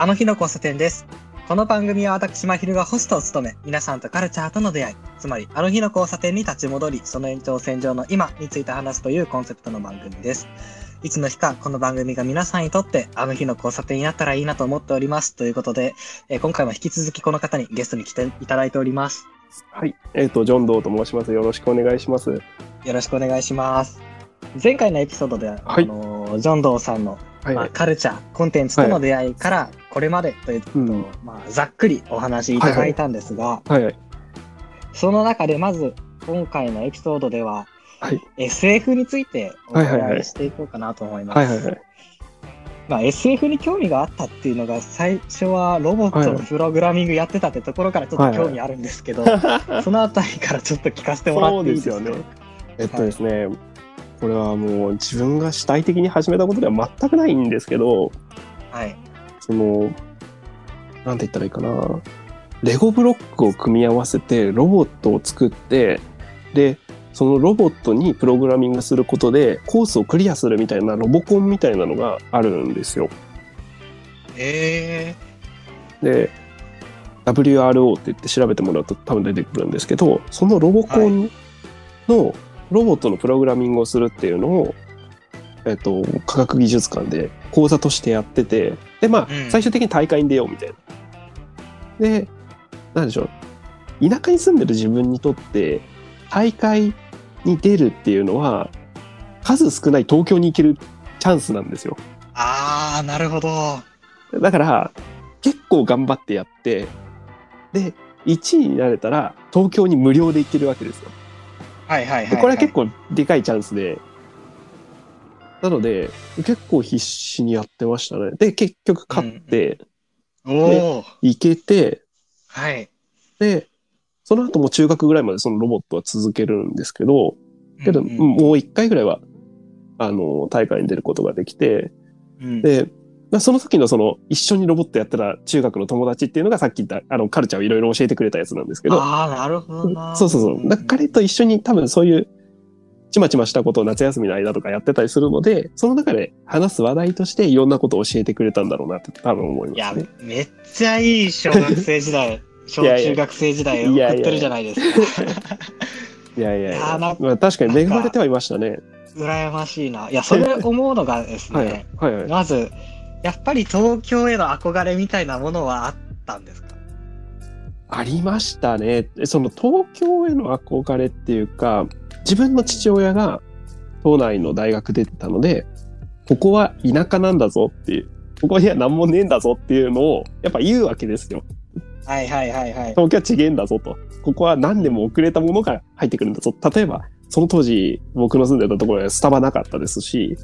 あの日の交差点です。この番組は私、まひるがホストを務め、皆さんとカルチャーとの出会い、つまり、あの日の交差点に立ち戻り、その延長線上の今について話すというコンセプトの番組です。いつの日か、この番組が皆さんにとって、あの日の交差点になったらいいなと思っております。ということで、えー今回も引き続きこの方にゲストに来ていただいております。はい、えっ、と、ジョン・ドーと申します。よろしくお願いします。よろしくお願いします。前回のエピソードでは、はいあのージョンドーさんのはい、まあ、カルチャー、コンテンツとの出会いからこれまでということを、うん。まあ、ざっくりお話しいただいたんですが、はい、はい、その中でまず今回のエピソードでは、はい、SF についておはいはいはい伺いしていこうかなと思います。はい、はい、はい。まあ、SF に興味があったっていうのが最初はロボットのプログラミングやってたってところからちょっと興味あるんですけど、そのあたりからちょっと聞かせてもらっていいですか？そうですよね。えっとですね、これはもう自分が主体的に始めたことでは全くないんですけど、はい。その、なんて言ったらいいかな。レゴブロックを組み合わせてロボットを作って、で、そのロボットにプログラミングすることでコースをクリアするみたいなロボコンみたいなのがあるんですよ。えで WRO って言って調べてもらうと多分出てくるんですけどそのロボコンのロボットのプログラミングをするっていうのを、えっと、科学技術館で講座としてやっててでまあ、うん最終的に大会に出ようみたいな。でなんでしょう田舎に住んでる自分にとって大会に出るっていうのは数少ない東京に行けるチャンスなんですよ。ー、あー、なるほど。はだから、結構頑張ってやって、で、1位になれたら、東京に無料で行けるわけですよ。いはいはい、でこれは結構でかいチャンスで、なので、結構必死にやってましたね。で、結局勝って、おお、行けて、はい。で、その後も中学ぐらいまでそのロボットは続けるんですけど、けど、うん。うんもう1回ぐらいは、あの、大会に出ることができて、うん。で、まあ、その時のその一緒にロボットやってた中学の友達っていうのがさっき言ったあのカルチャーをいろいろ教えてくれたやつなんですけど、ああ、なるほどな。そうそうそう。だから彼と一緒に多分そういうちまちましたことを夏休みの間とかやってたりするので、その中で話す話題としていろんなことを教えてくれたんだろうなって多分思いいやますね。、めっちゃいい小学生時代、小 いやいや中学生時代をいやいや送ってるじゃないですか。いやいやいや。まあ、確かに恵まれてはいましたね。羨ましいな。いや、それ思うのがですはいね、はいはい。まず、やっぱり東京への憧れみたいなものはあったんですか？ありましたね。その東京への憧れっていうか、自分の父親が都内の大学出てたので、ここは田舎なんだぞっていう、ここには何もねえんだぞっていうのをやっぱ言うわけですよ。はいはいはいはい。東京はちげえんだぞと。ここは何でも遅れたものが入ってくるんだぞ。例えば、その当時僕の住んでたところはスタバなかったですし、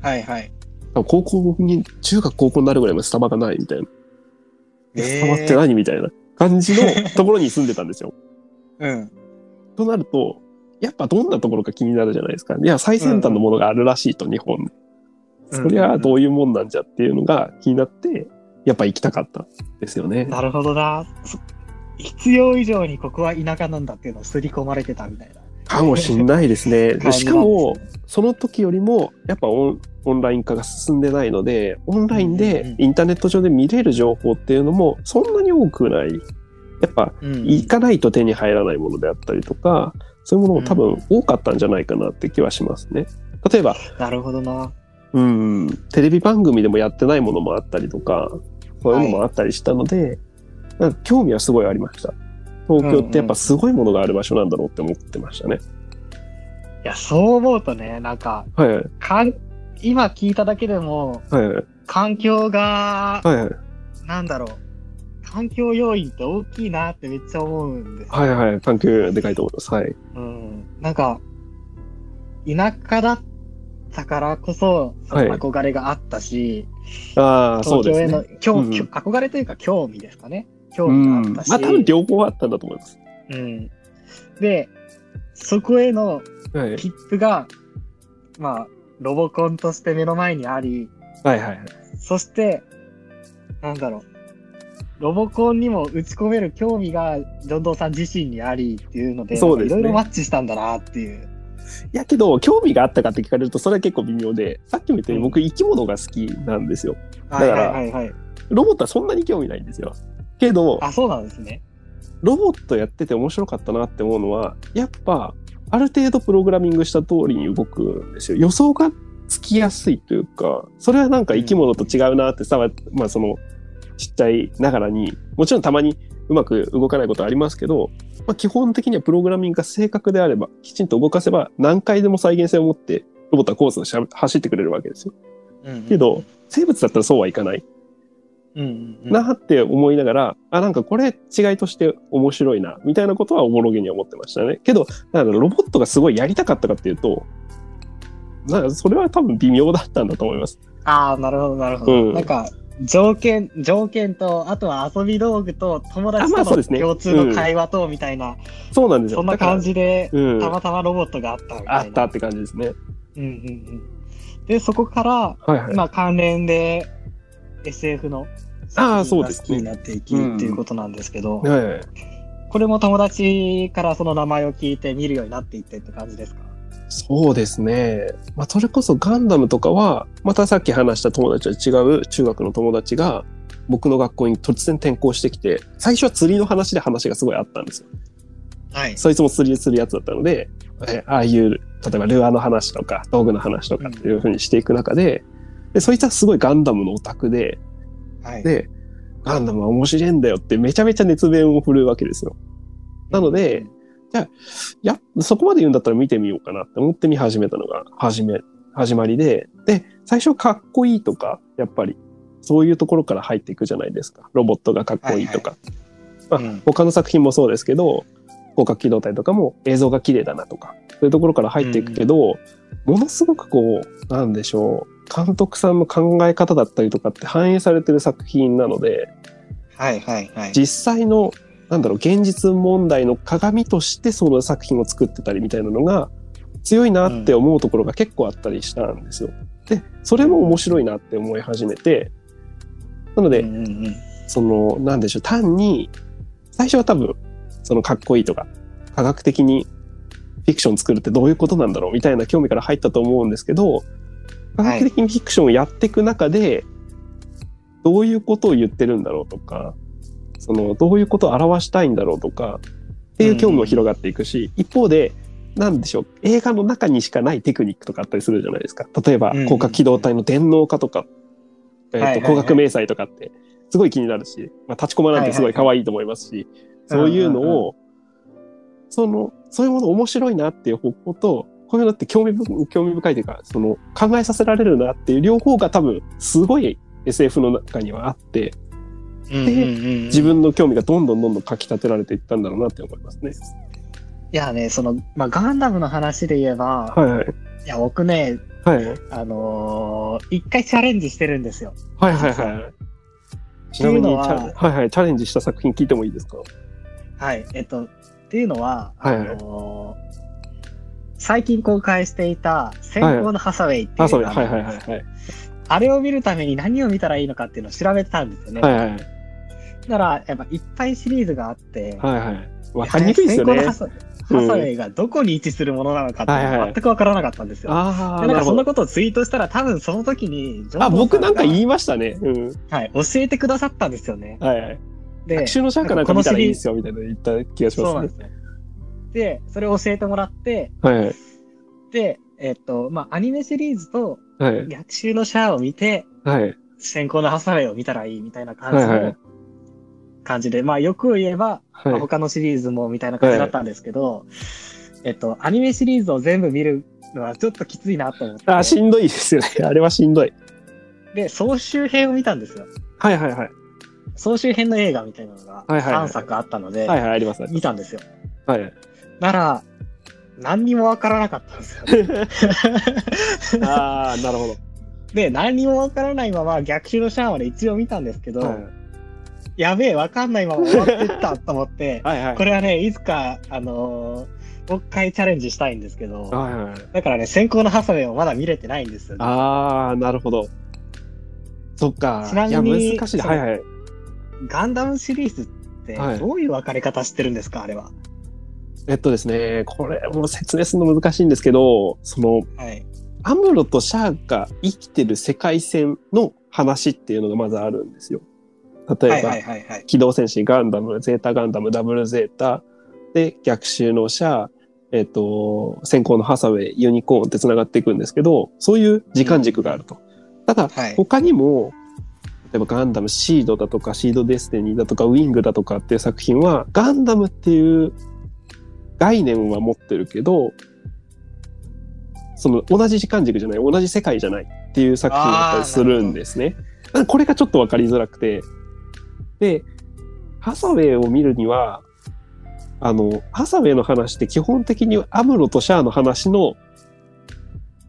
はいはい。高校に、中学高校になるぐらいまでスタバがないみたいな。えースタバって何みたいな感じの ところに住んでたんですよ。うん。となると、やっぱどんなところか気になるじゃないですか。いや、最先端のものがあるらしいと、日本。そりゃどういうもんなんじゃっていうのが気になって、やっぱ行きたかったんですよね。なるほどな。そ必要以上にここは田舎なんだっていうのを刷り込まれてたみたいな。かもしんないですね。しかも、その時よりも、やっぱオンオンライン化が進んでないので、オンラインうんうんうんでインターネット上で見れる情報っていうのもそんなに多くない。やっぱうん行かないと手に入らないものであったりとか、そういうものも多分多かったんじゃないかなって気はしますね。例えば、なるほどな。うん、テレビ番組でもやってないものもあったりとか、そういうのもあったりしたので、なんか興味はすごいありました。東京ってやっぱすごいものがある場所なんだろうって思ってましたね。いや、そう思うとね、なんか、はいはい。今聞いただけでも、はいはい。環境が、はいはい。なんだろう、環境要因って大きいなってめっちゃ思うんですよ。はいはい。環境でかいと思います。はい。うん。なんか、田舎だったからこそ、そのはい憧れがあったし、ああ、そう東京へですね。の興、うん興憧れというか興味ですかね。興うん。味があったし。まあ多分両方あったんだと思います。うん。で、そこへのはい。切符が、まあ、ロボコンとして目の前にあり、はいはいはい。そして、なんだろう、ロボコンにも打ち込める興味が、ジョンドーさん自身にありっていうので、いろいろマッチしたんだなっていう。いやけど、興味があったかって聞かれると、それは結構微妙で、さっきも言ったように僕生き物が好きなんですよ。はいだからはいはいはい。ロボットはそんなに興味ないんですよ。けど、あ、そうなんですね。ロボットやってて面白かったなって思うのは、やっぱ、ある程度プログラミングした通りに動くんですよ。予想がつきやすいというか、それはなんか生き物と違うなってさ、まあその、ちっちゃいながらに、もちろんたまにうまく動かないことはありますけど、まあ、基本的にはプログラミングが正確であれば、きちんと動かせば何回でも再現性を持ってロボットはコースを走ってくれるわけですよ。うんうんけど、生物だったらそうはいかない。なって思いながら、あ、なんかこれ違いとして面白いな、みたいなことはおもろげには思ってましたね。けど、だからロボットがすごいやりたかったかっていうと、なんかそれは多分微妙だったんだと思います。ああ、なるほど、なるほど。うんなんか、条件、条件と、あとは遊び道具と、友達との共通の会話と、みたいな、そうなんですよ。そんな感じで。うん。たまたまロボットがあったみたいな。あったって感じですね。うんうんうん。で、そこから、はいはい。まあ関連で SF の作品がそうですね好きになっていき、うんっていうことなんですけど、はいはい。これも友達からその名前を聞いて見るようになっていってって感じですか？そうですね。まあ、それこそガンダムとかは、またさっき話した友達と違う中学の友達が、僕の学校に突然転校してきて、最初は釣りの話で話がすごいあったんですよ。はい。そいつも釣りするやつだったので、えああいう、例えばルアーの話とか、道具の話とかっていう風にしていく中で、で、そいつはすごいガンダムのオタクで、はい。で、ガンダムは面白いんだよってめちゃめちゃ熱弁を振るうわけですよ。なので、じゃあ、や、そこまで言うんだったら見てみようかなって思って見始めたのが、始め、始まりで、で、最初かっこいいとか、やっぱり、そういうところから入っていくじゃないですか。ロボットがかっこいいとか。まあうん他の作品もそうですけど、広角機動隊とかも映像が綺麗だなとか、そういうところから入っていくけど、ものすごくこう、なんでしょう、監督さんの考え方だったりとかって反映されてる作品なので、はいはいはい。実際の、なんだろう、現実問題の鏡としてその作品を作ってたりみたいなのが強いなって思うところが結構あったりしたんですよ。で、それも面白いなって思い始めて、なので、うんうんうんその、なんでしょう、単に、最初は多分、そのかっこいいとか、科学的にフィクション作るってどういうことなんだろうみたいな興味から入ったと思うんですけど、科学的にフィクションをやっていく中で、どういうことを言ってるんだろうとか、その、どういうことを表したいんだろうとか、っていう興味も広がっていくし、一方で、なんでしょう、映画の中にしかないテクニックとかあったりするじゃないですか。例えば、うん。広角機動隊の電脳化とか、えっと、はいはいはい。光学迷彩とかって、すごい気になるし、まあ、立ちコマなんてすごい可愛いと思いますし、そういうのを、その、そういうもの面白いなっていう方向と、こういうのって興味深興味深いというか、その、考えさせられるなっていう両方が多分、すごい SF の中にはあって、うんうんうんうん自分の興味がどんどんどんどんかき立てられていったんだろうなって思いますね。いやね、その、まあ、ガンダムの話で言えば、はいはい。いや、僕ね、はいはい。あのー一回チャレンジしてるんですよ。はいはいはい。ちなみにはいはい、チャレンジした作品聞いてもいいですか？はい。えっと、っていうのは、はいはいあのー最近公開していた、先行のハサウェイっていうあ、れを見るために何を見たらいいのかっていうのを調べてたんですよね。はいはい。だから、やっぱいっぱいシリーズがあって、はいはい。わかりにくいですよねハ。サウェイがどこに位置するものなのかって全くわからなかったんですよ。ああ、でなんかそんな。ことをツイートしたら多分その時に、あ、僕なんか言いいましたね。うん。はい、教えてくださったんですよね。はいはい。で、学習のシャーかなんか見たらいいですよ、みたいなの言った気がしまね。そうなんですすね。で、それを教えてもらって、はいはい。で、えっと、まあ、アニメシリーズとはい。逆襲のシャアを見て、はい。先行のハサウェイを見たらいいみたいな感じのはいはい感じで、まあ、よく言えば、まあはい。他のシリーズもみたいな感じだったんですけど、えっと、アニメシリーズを全部見るのはちょっときついなと思って。あ、しんどいですよね。あれはしんどい。で、総集編を見たんですよ。はいはいはい。総集編の映画みたいなのがはいはいはい3作あったので、はいはい、あります。見たんですよ。ますはい。なら、何にもわからなかったんですよ、ね。ああ、なるほで、何にもわからないまま逆襲のシャアまで一応見たんですけど、ど。はいやべえ、わかんないまま終わってったと思って、はいはい。これはね、いつか、あのーもう一回チャレンジしたいんですけど、はいはい。だからね、先行のハサウェイをまだ見れてないんですよ、ね。ああ、なるほど。そっか。ちなみに難しいはいはい。ガンダムシリーズってはいどういう分かれ方してるんですか、あれは。えっとですね、これもう説明するの難しいんですけど、その、はい。アムロとシャアが生きてる世界線の話っていうのがまずあるんですよ。例えば、はいはいはいはい。機動戦士ガンダム、ゼータガンダム、ダブルゼータ、で、逆襲のシャア、えっ、と、先行のハサウェイ、ユニコーンって繋がっていくんですけど、そういう時間軸があると。ただ、はい他にも、例えばガンダムシードだとか、シードデスティニーだとか、ウィングだとかっていう作品は、ガンダムっていう概念は持ってるけど、その同じ時間軸じゃない、同じ世界じゃないっていう作品だったりするんですね。これがちょっとわかりづらくて。で、ハサウェイを見るには、あの、ハサウェイの話って基本的にアムロとシャアの話の、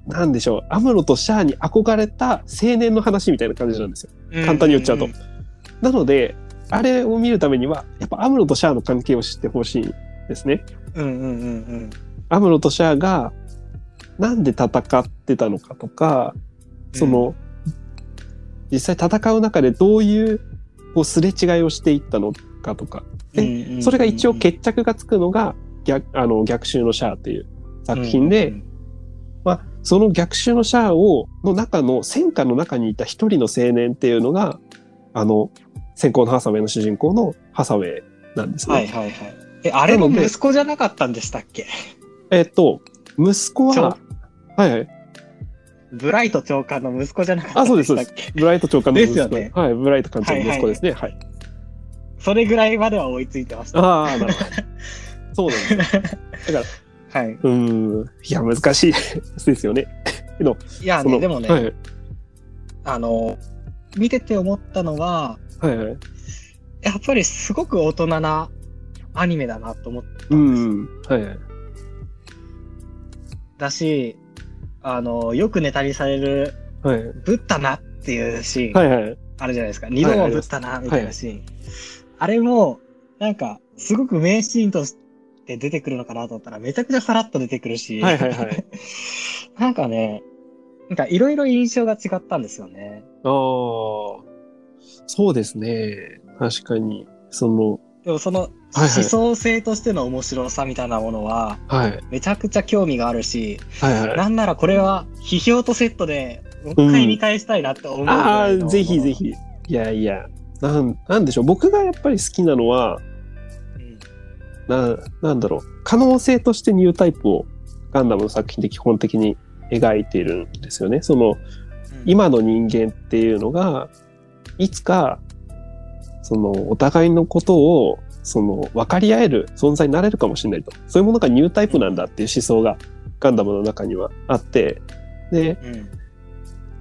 なんでしょう、アムロとシャアに憧れた青年の話みたいな感じなんですよ。簡単に言っちゃうとなので、あれを見るためには、やっぱアムロとシャアの関係を知ってほしいですね。うんうんうんうん。アムロとシャアがなんで戦ってたのかとか、その、実際戦う中でどういうこうすれ違いをしていったのかとか、でうんうんうんうんそれが一応決着がつくのが逆あの逆襲のシャアっていう作品で、うんうんまあ、その逆襲のシャアをの中の戦火の中にいた一人の青年っていうのがあの先行のハサウェイの主人公のハサウェイなんですね。はいはいはい。え、あれも息子じゃなかったんでしたっけ？えっと息子ははいはいブライト長官の息子じゃなかったんでしたっけ？ブライト長官の息子ですよねはいブライト艦長の息子ですね。はいそれぐらいまでは追いついてました。ああなるほど。そうなんです。はい。うーんいや難しい ですよね。けどいやでもね、はいあの、見てて思ったのは、はいはい。やっぱりすごく大人なアニメだなと思ったうんです。んはいはい。だし、あの、よくネタにされる、はいぶったなっていうシーン、はいはい。あるじゃないですか。二度もぶったな、みたいなシーン。あれも、なんか、すごく名シーンとして出てくるのかなと思ったら、めちゃくちゃさらっと出てくるし、はいはいはい。なんかね、なんかいろいろ印象が違ったんですよね。ああ、そうですね。確かに。その、でもそのはいはい思想性としての面白さみたいなものは、はい。めちゃくちゃ興味があるし、はいはい。なんならこれは批評とセットで、もう一回見返したいなって思うぐあらいのあ、ぜひぜ。ひ。いやいや、なん、なんでしょう。僕がやっぱり好きなのは、うんな、なんだろう。可能性としてニュータイプをガンダムの作品で基本的に描いているんですよね。その、今の人間っていうのが、いつか、その、お互いのことを、その、分かり合える存在になれるかもしれないと。そういうものがニュータイプなんだっていう思想が、ガンダムの中にはあって、で、うん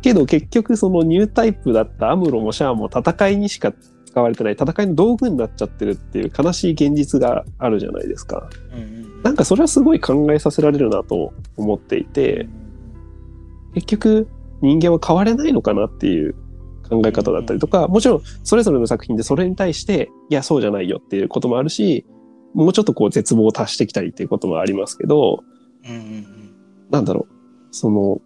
けど結局そのニュータイプだったアムロもシャアも戦いにしか使われてない、戦いの道具になっちゃってるっていう悲しい現実があるじゃないですか。うんうんなんかそれはすごい考えさせられるなと思っていて、結局人間は変われないのかなっていう考え方だったりとか、もちろんそれぞれの作品でそれに対して、いや、そうじゃないよっていうこともあるし、もうちょっとこう絶望を足してきたりっていうこともありますけど、うんうんなんだろう、その、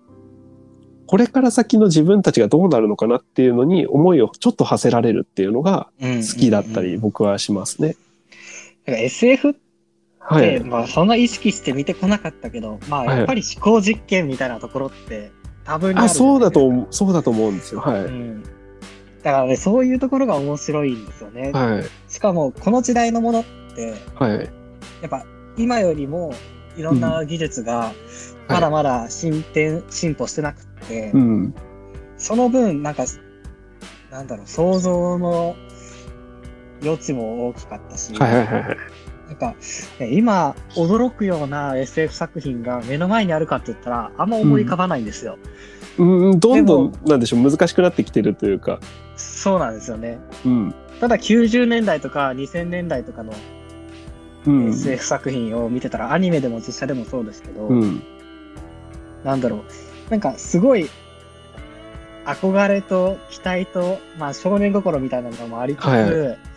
これから先の自分たちがどうなるのかなっていうのに思いをちょっと馳せられるっていうのがうん好きだったり僕はしますね。なんか SF って、はい。まあそんな意識して見てこなかったけど、まあやっぱり思考実験みたいなところって多分にあそうだとそうだと思うんですよ。はい。うん。だからね、そういうところが面白いんですよね。はい。しかも、この時代のものって、はい。やっぱ今よりもいろんな技術がはいまだまだ進展、進歩してなくって、うん。その分、なんか、なんだろう、想像の余地も大きかったし、はいはいはいはい。なんか、ね今、驚くような SF 作品が目の前にあるかって言ったら、あんま思い浮かばないんですよ。うん、どんどでん、なんでしょう、難しくなってきてるというか。そうなんですよね。うん。ただ90年代とか2000年代とかのうん。SF 作品を見てたら、アニメでも実写でもそうですけど、うん。なんだろう、なんかすごい憧れと期待と、まあ少年心みたいなのもありつつ、はい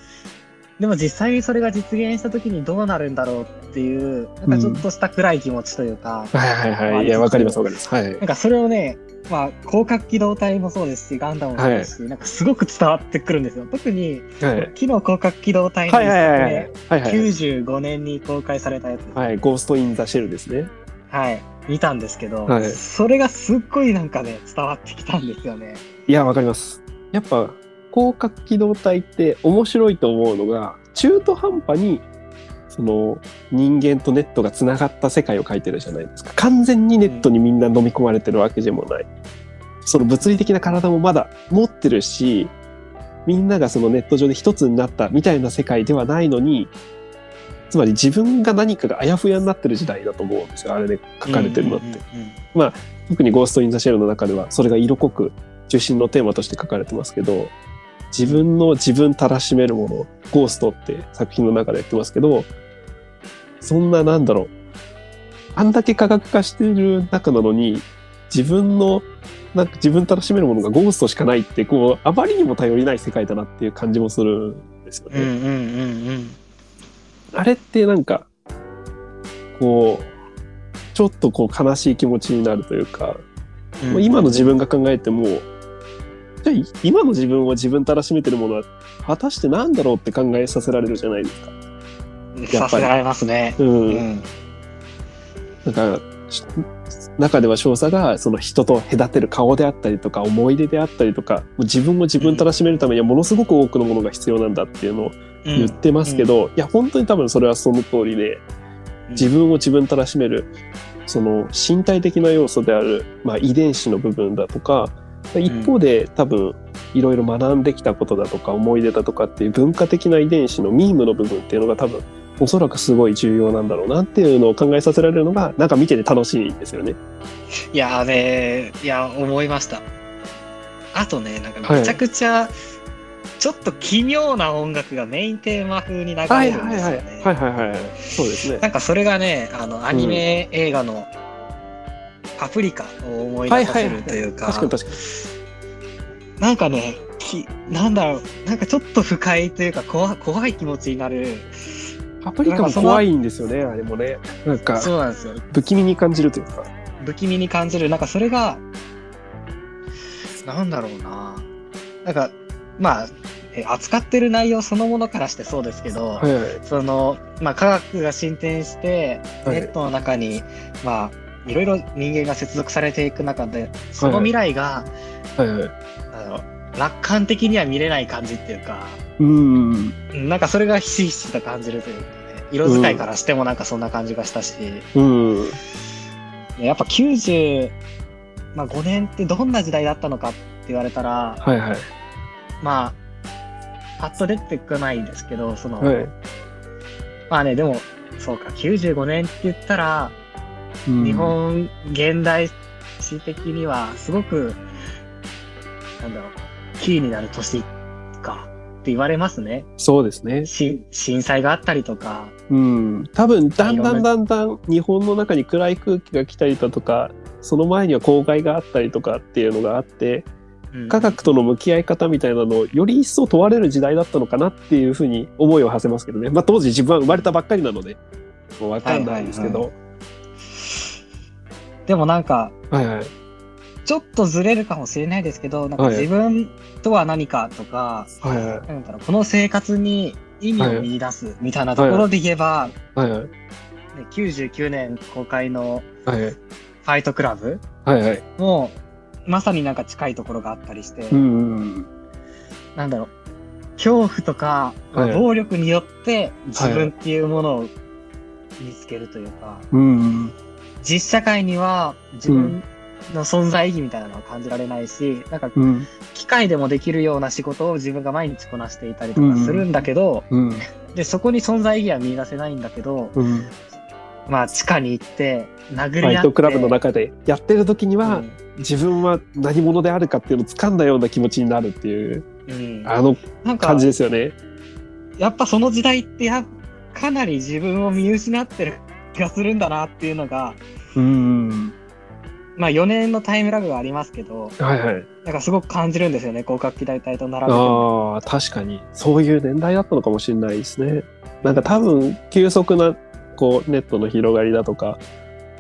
でも実際にそれが実現した時にどうなるんだろうっていう、なんかちょっとした暗い気持ちというか、はいはいはい。いや、わかりますわかります。はいなん。かそれをね、まあ広角機動隊もそうですし、ガンダムもそうですし、なんかすごく伝わってくるんですよ。特に、はい。機能広角機動隊のはいはいはいはいね。はいはい。95年に公開されたやつです。はい。ゴースト・イン・ザ・シェルですね。はい。見たんですけど、はいそれがすっごいなんかね、伝わってきたんですよね。いや、わかります。やっぱ、広角機動隊って面白いと思うのが、中途半端に、その人間とネットがつながった世界を描いてるじゃないですか。完全にネットにみんな飲み込まれてるわけでもない。その物理的な体もまだ持ってるし、みんながそのネット上で一つになったみたいな世界ではないのに、つまり自分が何かがあやふやになってる時代だと思うんですよ。あれで書かれてるのって。まあ、特にゴースト・イン・ザ・シェルの中では、それが色濃く中心のテーマとして書かれてますけど、自分の自分たらしめるもの、ゴーストって作品の中で言ってますけど、そんななんだろう、あんだけ科学化している中なのに、自分の、なんか自分たらしめるものがゴーストしかないって、こう、あまりにも頼りない世界だなっていう感じもするんですよね。うんうんうんうんあれってなんか、こう、ちょっとこう悲しい気持ちになるというか、うん今の自分が考えても、じゃあい今の自分を自分たらしめてるものは果たして何だろうって考えさせられるじゃないですか。やっぱりさせられますね。うん。うんなんか、し中では少佐がその人と隔てる顔であったりとか思い出であったりとか、自分を自分たらしめるためにはものすごく多くのものが必要なんだっていうのを言ってますけど、いや本当に多分それはその通りで、自分を自分たらしめるその身体的な要素である、まあ、遺伝子の部分だとか一方で多分いろいろ学んできたことだとか思い出だとかっていう文化的な遺伝子のミームの部分っていうのが多分おそらくすごい重要なんだろうなっていうのを考えさせられるのがなんか見てて楽しいんですよね。いやーねいや思いました。あとねなんかめちゃくちゃ、ちょっと奇妙な音楽がメインテーマ風に流れはいるんはいはいですよねはいはいはい。そうですね。なんかそれがねあのアニメ映画の「パプリカ」を思い出させるというか、確かに確かに。なんかねきなんだろう。なんかちょっと不快というか怖怖い気持ちになる。パプリカも怖いんですよねあれもね。なんかそうなんですよ。不気味に感じるというか。不気味に感じる。なんかそれがなんだろうな。なんかまあえ扱ってる内容そのものからしてそうですけど、はいはい。そのまあ科学が進展してはい。ネットの中に、まあいろいろ人間が接続されていく中でその未来が、はいはい。あの楽観的には見れない感じっていうかうん。うんなんかそれがひしひしと感じるというかね色使いからしてもなんかそんな感じがしたし、うん。やっぱ95、まあ、5年ってどんな時代だったのかって言われたらはいはい。まあパッと出てこないんですけどその、はい。まあねでもそうか95年って言ったら、うん日本現代史的にはすごくなんだろうキーになる年かって言われますねそうですね。し震災があったりとかうん。多分、だんだんだんだん日本の中に暗い空気が来たりだとか、その前には公害があったりとかっていうのがあって、うん科学との向き合い方みたいなのをより一層問われる時代だったのかなっていうふうに思いを馳せますけどね。まあ当時自分は生まれたばっかりなので、もうわかんないですけど。でもなんかはいはい。ちょっとずれるかもしれないですけどなんかはい自分とは何かとか、はいはい。なんだろうこの生活に意味を見出すみたいなところで言えば、はいはい。ね、99年公開のはいはい。「ファイトクラブはいはい。」もまさになんか近いところがあったりして、うんうんなんだろう恐怖とか、はい暴力によって自分っていうものを見つけるというか、うん。うん実社会には自分の存在意義みたいなのは感じられないし、なんかうん。うん。機械でもできるような仕事を自分が毎日こなしていたりとかするんだけど、うん。でそこに存在意義は見出せないんだけど、うん。まあ地下に行って殴フり合ってァイトクラブの中でやってる時には、うん自分は何者であるかっていうのを掴んだような気持ちになるっていう、うんあのなんか感じですよね。やっぱその時代ってやかなり自分を見失ってる気がするんだなっていうのがうん。まあ4年のタイムラグがありますけどはいはい。なんかすごく感じるんですよね広角機動隊と並べてもああ、確かに。そういう年代だったのかもしれないですね。なんか多分、急速な、こう、ネットの広がりだとか、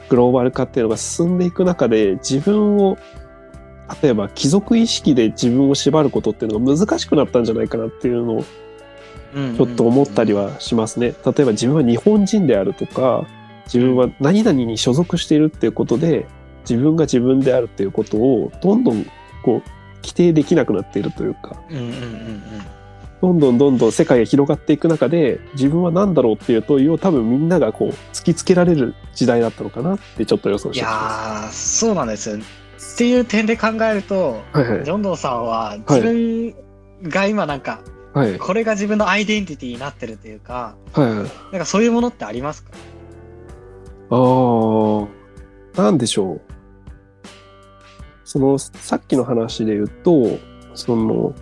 グローバル化っていうのが進んでいく中で、自分を、例えば貴族意識で自分を縛ることっていうのが難しくなったんじゃないかなっていうのをちょっと思ったりはしますね。例えば自分は日本人であるとか、自分は何々に所属しているっていうことで、自分が自分であるっていうことを、どんどんこう、規定できなくなっているというか、うんうんうんうん。どんどんどんどん世界が広がっていく中で、自分は何だろうっていう問いを多分みんながこう突きつけられる時代だったのかなってちょっと予想いしてまやー、そうなんですよ。っていう点で考えると、す。はいはいジ。ョンドンさんは自分が今なんか、はい。これが自分のアイデンティティになってるというか、はいはい。なんかそういうものってありますか？ああ、なんでしょう。その、さっきの話で言うと、その、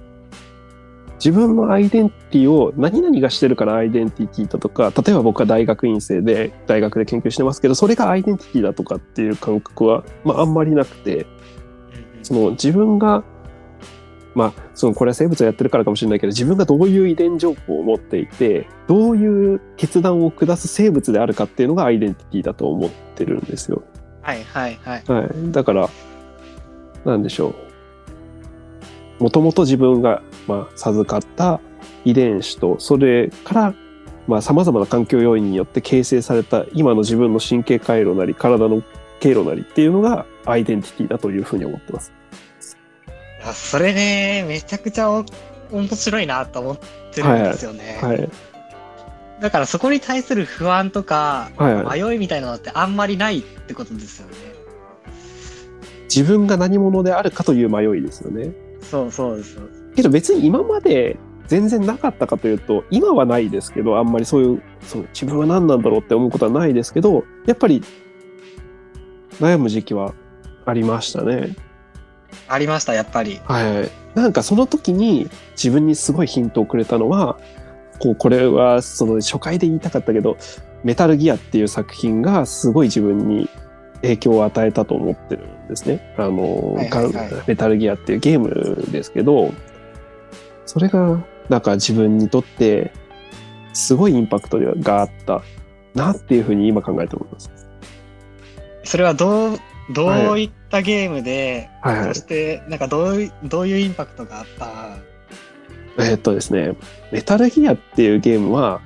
自分のアイデンティティを何々がしてるからアイデンティティだとか、例えば僕は大学院生で大学で研究してますけど、それがアイデンティティだとかっていう感覚は、まああんまりなくて、その自分が、まあ、そのこれは生物をやってるからかもしれないけど、自分がどういう遺伝情報を持っていて、どういう決断を下す生物であるかっていうのがアイデンティティだと思ってるんですよ。はいはいはい。はい。だから、なんでしょう。もともと自分が、まあ、授かった遺伝子と、それから、まあ、様々な環境要因によって形成された今の自分の神経回路なり、体の経路なりっていうのがアイデンティティだというふうに思ってます。いやそれね、めちゃくちゃお面白いなと思ってるんですよね。はい。だからそこに対する不安とか、はいはい。迷いみたいなのってあんまりないってことですよね。自分が何者であるかという迷いですよね。そうそうです。けど別に今まで全然なかったかというと、今はないですけど、あんまりそういう、そう自分は何なんだろうって思うことはないですけど、やっぱり悩む時期はありましたね。ありました、やっぱり。はい。なんかその時に自分にすごいヒントをくれたのは、こう、これはその初回で言いたかったけど、メタルギアっていう作品がすごい自分に影響を与えたと思ってるんですね。あの、はいはいはいメタルギアっていうゲームですけど、それが、なんか自分にとってすごいインパクトがあったなっていうふうに今考えて思います。それはどう、どういったゲームで、はい。はいそ。して、なんかどうい、どういうインパクトがあった？えーっとですね、メタルギアっていうゲームは、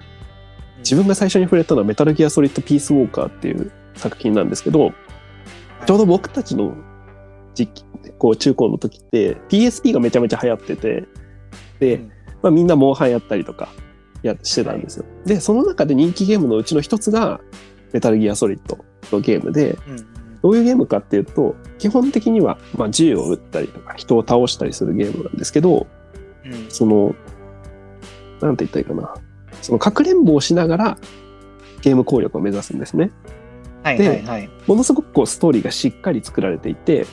自分が最初に触れたのはメタルギアソリッドピースウォーカーっていう作品なんですけど、ちょうど僕たちの時期、こう中高の時って PSP がめちゃめちゃ流行ってて、で、うん。まあみんなモンハンやったりとかやしてたんですよ。で、その中で人気ゲームのうちの一つがメタルギアソリッドのゲームで、うんうんどういうゲームかっていうと、基本的には、まあ、銃を撃ったりとか人を倒したりするゲームなんですけど、うんその、なんて言ったらいいかな。その、かくれんぼをしながらゲーム攻略を目指すんですね。はいではいはい。ものすごくこう、ストーリーがしっかり作られていて、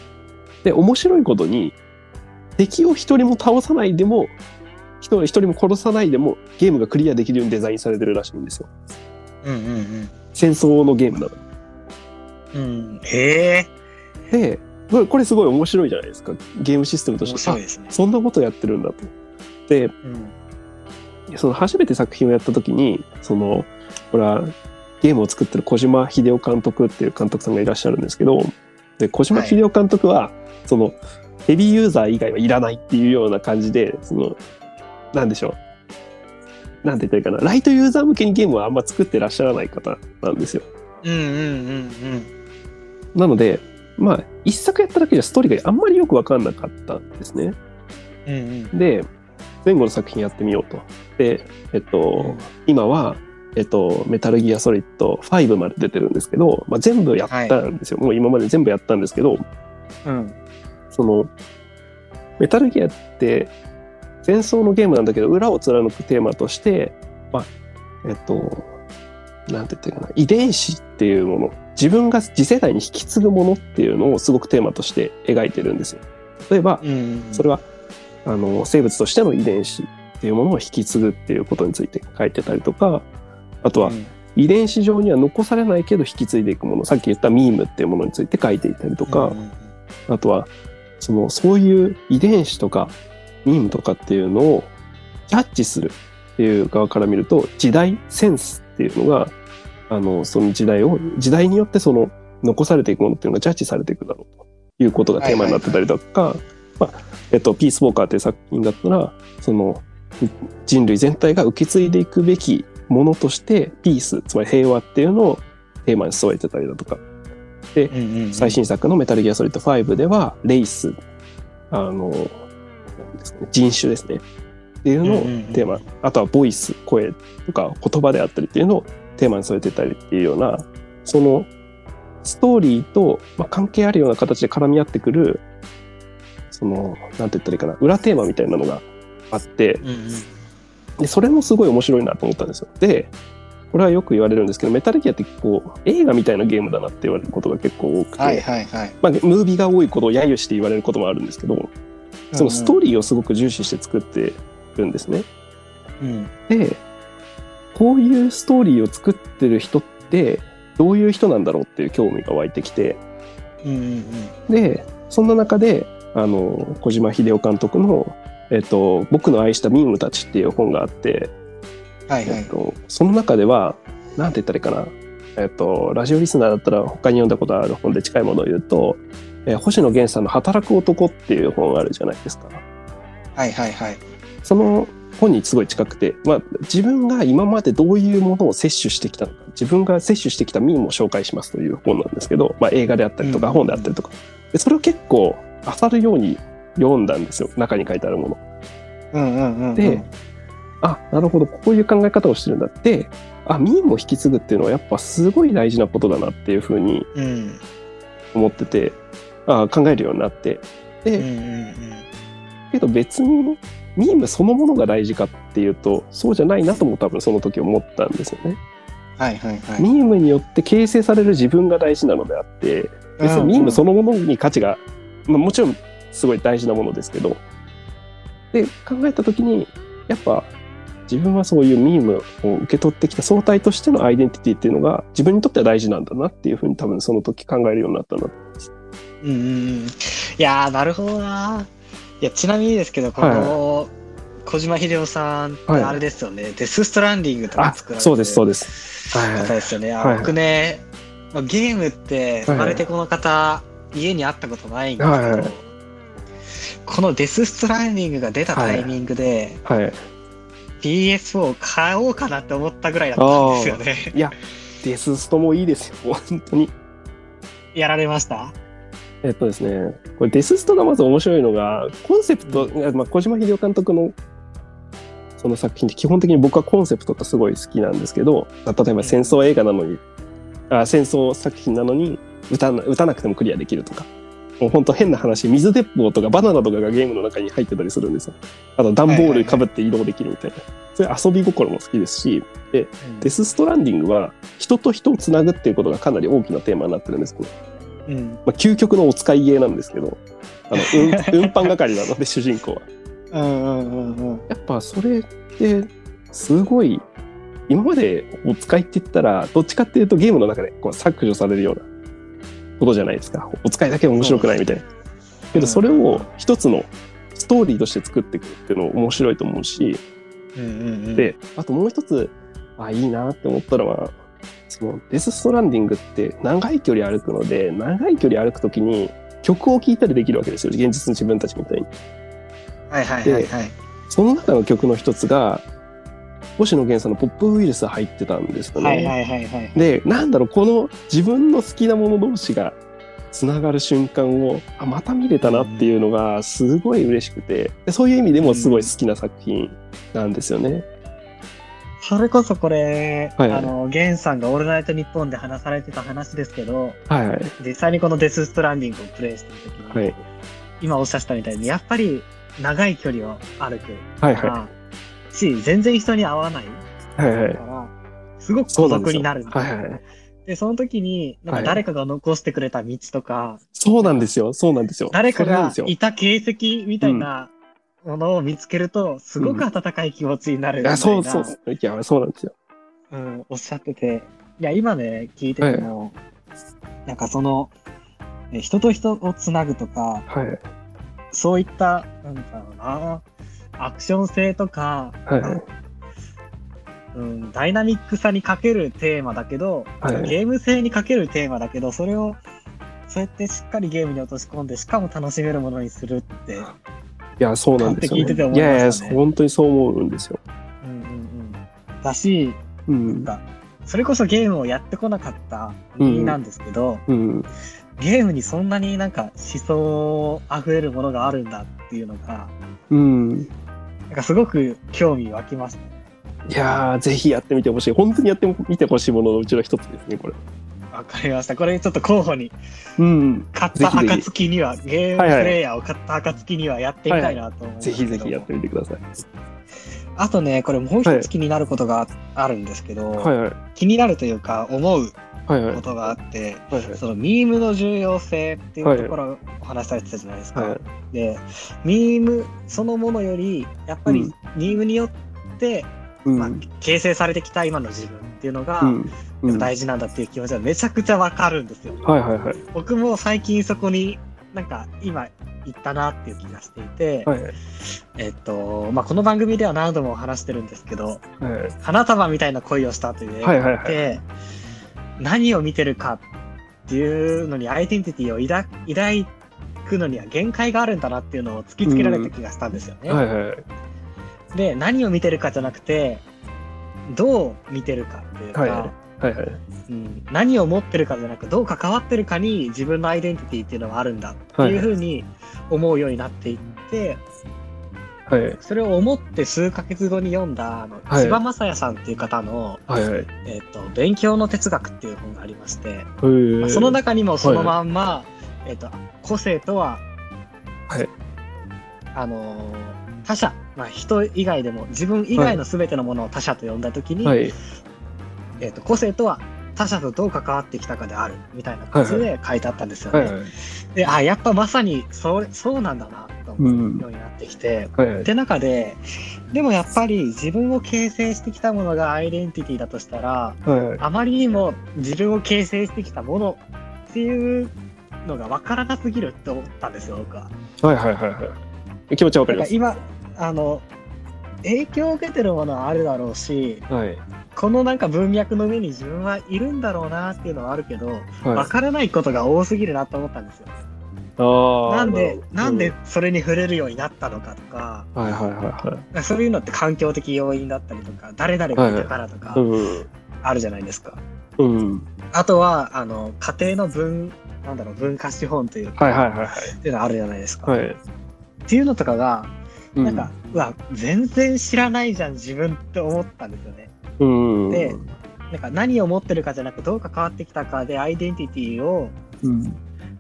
で、面白いことに、敵を一人も倒さないでも、一人も殺さないでも、ゲームがクリアできるようにデザインされてるらしいんですよ。うんうん戦争のゲームなのうん。うん。へえ。で、これこれすごい面白いじゃないですか。ゲームシステムとして。面白いですねあ。そんなことやってるんだと。で、うん。その初めて作品をやった時に、その、これはゲームを作ってる小島秀夫監督っていう監督さんがいらっしゃるんですけど、で、小島秀夫監督は、その、ヘビーユーザー以外はいらないっていうような感じで、その、なんでしょう。なんて言ったらいいかな。ライトユーザー向けにゲームはあんま作ってらっしゃらない方なんですよ。うんうんうんなので、まあ、一作やっただけじゃストーリーがあんまりよくわかんなかったんですね。うん。うんうん。で、前後の作品やってみようと。で、えっと、今は、えっと、メタルギアソリッド5まで出てるんですけど、まあ、全部やったんですよ。もう今まで全部やったんですけど、うん。その、メタルギアって戦争のゲームなんだけど、裏を貫くテーマとして、まあ、えっと、なんて言ってるかな、遺伝子っていうもの、自分が次世代に引き継ぐものっていうのをすごくテーマとして描いてるんですよ。例えば、うん。それはあの生物としての遺伝子っていうものを引き継ぐっていうことについて書いてたりとかあとはうん遺伝子上には残されないけど引き継いでいくものさっき言ったミームっていうものについて書いていたりとか、あとはそのそういう遺伝子とかミームとかっていうのをキャッチするっていう側から見ると時代センスっていうのがあのその時代を時代によってその残されていくものっていうのがジャッジされていくだろうということがテーマになってたりとか、まあえっと、ピースウォーカーっていう作品だったらその人類全体が受け継いでいくべきものとしてピースつまり平和っていうのをテーマに添えてたりだとかうんうん。最新作のメタルギアソリッド5ではレイスあの人種ですね。っていうのをうんうんうんテーマ、あとはボイス、声とか言葉であったりっていうのをテーマに添えてたりっていうような、そのストーリーと、まあ、関係あるような形で絡み合ってくる、その、なんて言ったらいいかな、裏テーマみたいなのがあって、うんうんでそれもすごい面白いなと思ったんですよ。で、これはよく言われるんですけど、メタルギアってこう映画みたいなゲームだなって言われることが結構多くて、はいはいはい。まあ、ムービーが多いことを揶揄して言われることもあるんですけど、そのストーリーをすごく重視して作ってるんですね。うんで、こういうストーリーを作ってる人って、どういう人なんだろうっていう興味が湧いてきて、うんうんで、そんな中で、あの、小島秀夫監督の、えっと、僕の愛したミームたちっていう本があって、うん。はいはい。えっと、その中では、なんて言ったらいいかな。えっと、ラジオリスナーだったら他に読んだことある本で近いものを言うと、えー星野源さんの働く男っていう本があるじゃないですか。はいはいはい。その本にすごい近くて、まあ、自分が今までどういうものを摂取してきたのか、自分が摂取してきたミームを紹介しますという本なんですけど、まあ、映画であったりとかうん本であったりとか。でそれを結構漁るように読んだんですよ。中に書いてあるもの。うんうんうんうん。で、あ、なるほど、こういう考え方をしてるんだって、あ、ミームを引き継ぐっていうのはやっぱすごい大事なことだなっていうふうにうん。思ってて、あ考えるようになって。で、うんうんうん。けど別にミームそのものが大事かっていうと、そうじゃないなとも多分その時思ったんですよね。はいはいはい。ミームによって形成される自分が大事なのであって、別にミームそのものに価値が、まあ、もちろんすごい大事なものですけど、で、考えた時に、やっぱ自分はそういうミームを受け取ってきた相対としてのアイデンティティっていうのが自分にとっては大事なんだなっていうふうに多分その時考えるようになったな。うんうんうん。いやー、なるほどな。いや、ちなみにですけど、この、小島秀夫さんってはいあれですよね、デス・ストランディングとかあ作られてそうです、そうです。はい方ですよね。あはい僕ね、まあゲームって、生まれてこの方、家に会ったことないんですけど、はいはいここのデス・ストランディングが出たタイミングで、はい。PS4 を買おうかなって思ったぐらいだったんですよね。いや、デスストもいいですよ、本当に。やられました？えっとですね、これデスストがまず面白いのが、コンセプト、まあ、小島秀夫監督のその作品って基本的に僕はコンセプトがすごい好きなんですけど、例えば戦争映画なのに、あ戦争作品なのに歌な歌なくてもクリアできるとか、もう本当変な話、水鉄砲とかバナナとかがゲームの中に入ってたりするんですよ。あと段ボールかぶって移動できるみたいな。そういう遊び心も好きですし、デスストランディングは人と人をつなぐっていうことがかなり大きなテーマになってるんですけど、うん。まあ、究極のお使い芸なんですけど、あの、運 運搬係なので、主人公は。うんうんうんうん。やっぱそれって、すごい、今までお使いって言ったら、どっちかっていうとゲームの中でこう削除されるようなことじゃないですか。お使いだけ面白くないみたいな。けどそれを一つのストーリーとして作っていくっていうの面白いと思うし、うんうんうん、で、あともう一つ、あ、いいなって思ったのは、そのデスストランディングって長い距離歩くので、長い距離歩くときに曲を聴いたりできるわけですよ。現実の自分たちみたいに。はいはいはいはい。その中の曲の一つが、星野源さんのポップウイルス入ってたんですよね。はいはいはいはい。で、なんだろう、この自分の好きなもの同士がつながる瞬間を、あ、また見れたなっていうのがすごい嬉しくて、でそういう意味でもすごい好きな作品なんですよね。それこそこれ、はいはいあの、ゲンさんがオールナイトニッポンで話されてた話ですけど、はいはい。実際にこのデス・ストランディングをプレイしてるときに、はい。今おっしゃったみたいに、やっぱり長い距離を歩くはいはから、し、全然人に会わないい。はいはいか。ら、すごく孤。独になるんですよはいはい。で、その時に、なんかはい誰かが残してくれた道とか、そうなんですよ。そうなんですよ。誰かがいた形跡みたいなものを見つけると、すごく温かい気持ちになるみたいな、いや、そうそう。いや、そうなんですよ。うん、おっしゃってて、いや、今ね、聞いてても、なんかその、え人と人をつなぐとか、はい。そういった、なんだろうな、アクション性とか、はいはい。うん、ダイナミックさにかけるテーマだけど、はいゲーム性にかけるテーマだけど、それを、そうやってしっかりゲームに落とし込んで、しかも楽しめるものにするって、いや、そうなんですよ、聞いてて思いいましたねやいや、本当にそう思うんですよ。うんうんうん。だし、うん。それこそゲームをやってこなかった身なんですけど、うん。ゲームにそんなになんか思想あふれるものがあるんだっていうのが、うん。なんかすごく興味湧きましたね。いやー、ぜひやってみてほしい。本当にやってみてほしいもののうちの一つですね、これ。わかりました。これちょっと候補に、うん。買った暁には、ゲームプレイヤーを買った暁にはやってみたいなと思うんですぜひぜひやってみてください。あとね、これもう一つ気になることがあるんですけど、はいはい。気になるというか思うはいはいこ。とがあって、はいはい。そのミームの重要性っていうところをお話しされてたじゃないですか。はいで、ミームそのものより、やっぱりうんミームによって、うん。まあ、形成されてきた今の自分っていうのが、うん。うん。はい大事なんだっていう気持ちはめちゃくちゃわかるんですよ。はいはい。僕も最近そこになんか今行ったなっていう気がしていて、はいはい。えっと、まあ、この番組では何度も話してるんですけど、はい花束みたいな恋をしたという映画はいはいはい。で、何を見てるかっていうのにアイデンティティを抱抱くのには限界があるんだなっていうのを突きつけられた気がしたんですよね。はいはいはい。で、何を見てるかじゃなくて、どう見てるかっていうか、はい。はいはい。はい。うん、何を持ってるかじゃなくどう関わってるかに自分のアイデンティティっていうのがあるんだっていうふうに思うようになっていって、はい。それを思って数ヶ月後に読んだあの、はい。千葉雅也さんっていう方の、はいはい。えっと「勉強の哲学」っていう本がありまして、へー。まあその中にもそのまんま、えっと個性とは、はい。あのー他者、まあ、人以外でも自分以外の全てのものを他者と呼んだ時に、はい。えっと個性とは他者とどう関わってきたかであるみたいな感じで書いてあったんですよね。はいはい。であやっぱまさにそうそうなんだなと思うようになってきて、はいはい。って中ででもやっぱり自分を形成してきたものがアイデンティティだとしたらはいはい。あまりにも自分を形成してきたものっていうのが分からなすぎるって思ったんですよ僕は。はいはいはいはい。気持ちはわかります。あの影響を受けてるものはあるだろうしはい。このなんか文脈の上に自分はいるんだろうなっていうのはあるけど、はい。分からないことが多すぎるなと思ったんですよ。なんでなんで、それに触れるようになったのかとか、うんはいはいはいはい。そういうのって環境的要因だったりとか誰々がいたからとかうん。あるじゃないですか。うん。あとはあの家庭の文なんだろう文化資本というか、はいはいはいはい。っていうのあるじゃないですか。はい。っていうのとかがうなんか、うわ全然知らないじゃん自分って思ったんですよね。うん。でなんか何を持ってるかじゃなくどう関わってきたかでアイデンティティをうん。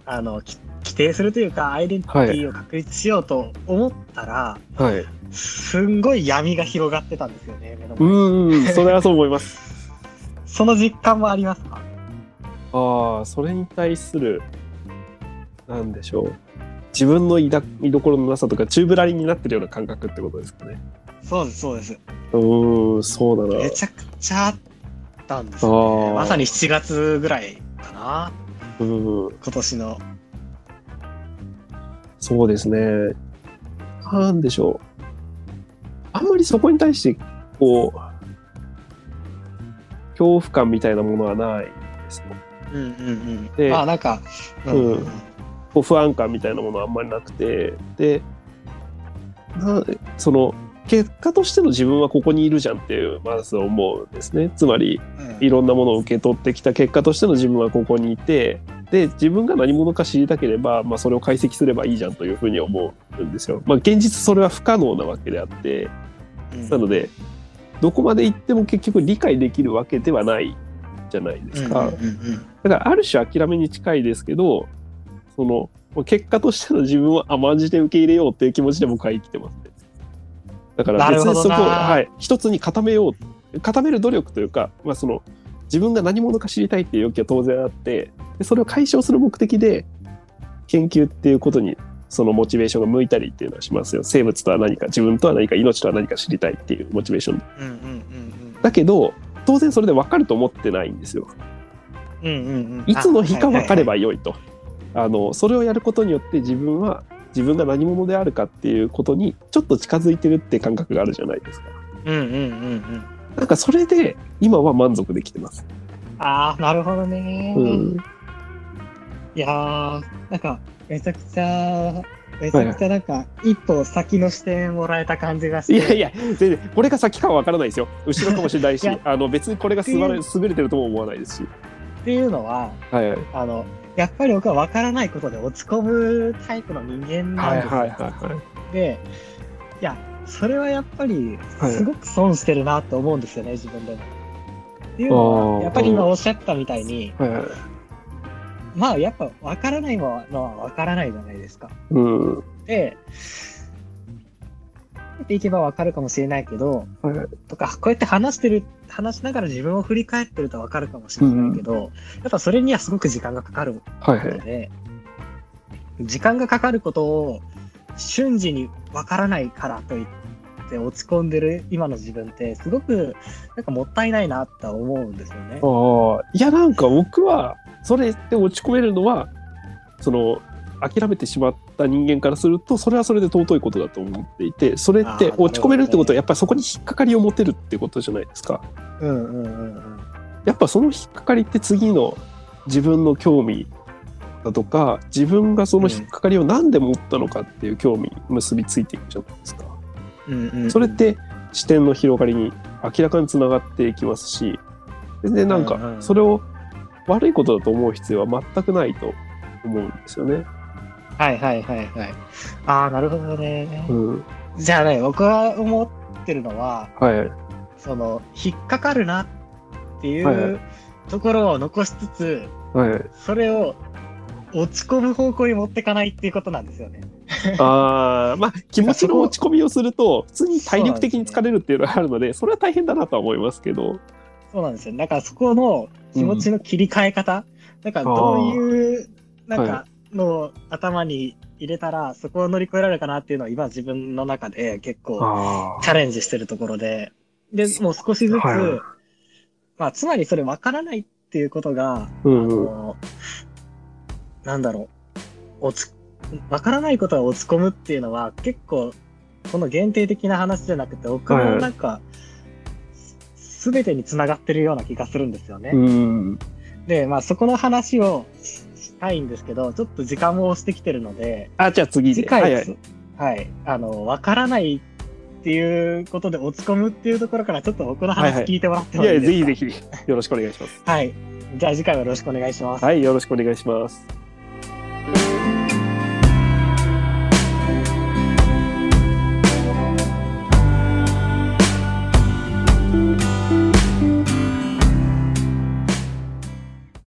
あのき規定するというかアイデンティティを確立しようと思ったら、はい。すんごい闇が広がってたんですよね目の前にうん。それはそう思います。その実感もありますかああ、それに対する、なんでしょう。自分の居だ居所のなさとか、宙ぶらりんになってるような感覚ってことですかね。そうですそうですうーん、そうだな。めちゃくちゃあったんですねーまさに7月ぐらいかなうん、今年のそうですね。なんでしょう。あんまりそこに対して、こう、恐怖感みたいなものはないですね。うんうんうんでまあなんかうんこう不安感みたいなものはあんまりなくて、で、なその、結果としての自分はここにいるじゃんっていう、まず思うんですね。つまり、うんいろんなものを受け取ってきた結果としての自分はここにいて、で、自分が何者か知りたければ、まあ、それを解析すればいいじゃんというふうに思うんですよ。まあ、現実それは不可能なわけであって、うんなので、どこまで行っても結局理解できるわけではないじゃないですか。だから、ある種諦めに近いですけど、その、結果としての自分を甘んじて受け入れようっていう気持ちで僕は生きてますね。だから別にそこを、はい、一つに固めよう、固める努力というか、まあその、自分が何者か知りたいっていう欲求は当然あって、でそれを解消する目的で、研究っていうことに、そのモチベーションが向いたりっていうのはしますよ。生物とは何か、自分とは何か、命とは何か知りたいっていうモチベーション。うんうんうんだけど、当然それで分かると思ってないんですよ。うんうんうんうんいつの日か分かればばよいと。あのそれをやることによって自分は自分が何者であるかっていうことにちょっと近づいてるって感覚があるじゃないですか。うんうんうんうんなんかそれで今は満足できてます。ああなるほどね、うん、いやーなんかめちゃくちゃめちゃくちゃなんか一歩先の視点もらえた感じがしていやいや全然これが先かは分からないですよ。後ろかもしれないしいやあの別にこれがすばら優れてるとも思わないですし。っていうのははいはいあのやっぱり僕は分からないことで落ち込むタイプの人間なんですよ。はいはいはいはい。で、いや、それはやっぱり、はいすごく損してるなと思うんですよね、自分でも。っていうのは、やっぱり今おっしゃったみたいに、はいはい。まあやっぱ分からないのは分からないじゃないですか。うん。で、っていけば分かるかもしれないけど、はいはい。とか、こうやって話してる、話しながら自分を振り返ってると分かるかもしれないけど、やっぱそれにはすごく時間がかかるはいはい。ので、時間がかかることを瞬時に分からないからといって落ち込んでる今の自分ってすごくなんかもったいないなとは思うんですよね。いやなんか僕は、それで落ち込めるのは、その、諦めてしまった人間からすると、それはそれで尊いことだと思っていて、それって落ち込めるってことは、やっぱりそこに引っかかりを持てるってことじゃないですか。うんうんうんうん。やっぱその引っかかりって次の自分の興味だとか、自分がその引っかかりを何で持ったのかっていう興味に結びついていくじゃないですか。うんうんうんそれって視点の広がりに明らかにつながっていきますし、全然なんかそれを悪いことだと思う必要は全くないと思うんですよね。はいはいはいはい。ああ、なるほどね。うん。じゃあね、僕は思ってるのは、はい。その、引っかかるなっていうところを残しつつ、はい。それを落ち込む方向に持っていかないっていうことなんですよね。ああ、まあ気持ちの落ち込みをすると、普通に体力的に疲れるっていうのがあるので、それは大変だなとは思いますけど。そうなんですよ。だからそこの気持ちの切り替え方、なんかどういう、なんかのを頭に入れたら、そこを乗り越えられるかなっていうのは今自分の中で結構あチャレンジしてるところで、で、もう少しずつ、はいまあつまりそれ分からないっていうことが、うんうん。あのなんだろう、落ち、わからないことが落ち込むっていうのは結構、この限定的な話じゃなくて、僕はいはいのなんか、すべてにつながってるような気がするんですよね。うん。で、まあそこの話をしたいんですけど、ちょっと時間も押してきてるので、あ、じゃあ次で。次回、はいははいい、あの、わからないっていうことで落ち込むっていうところからちょっっと僕の話はいはい聞いてもらっていや、もいいですか、ぜひぜひ、よろしくお願いします。はい。じゃあ次回はよろしくお願いします。はい、よろしくお願いします。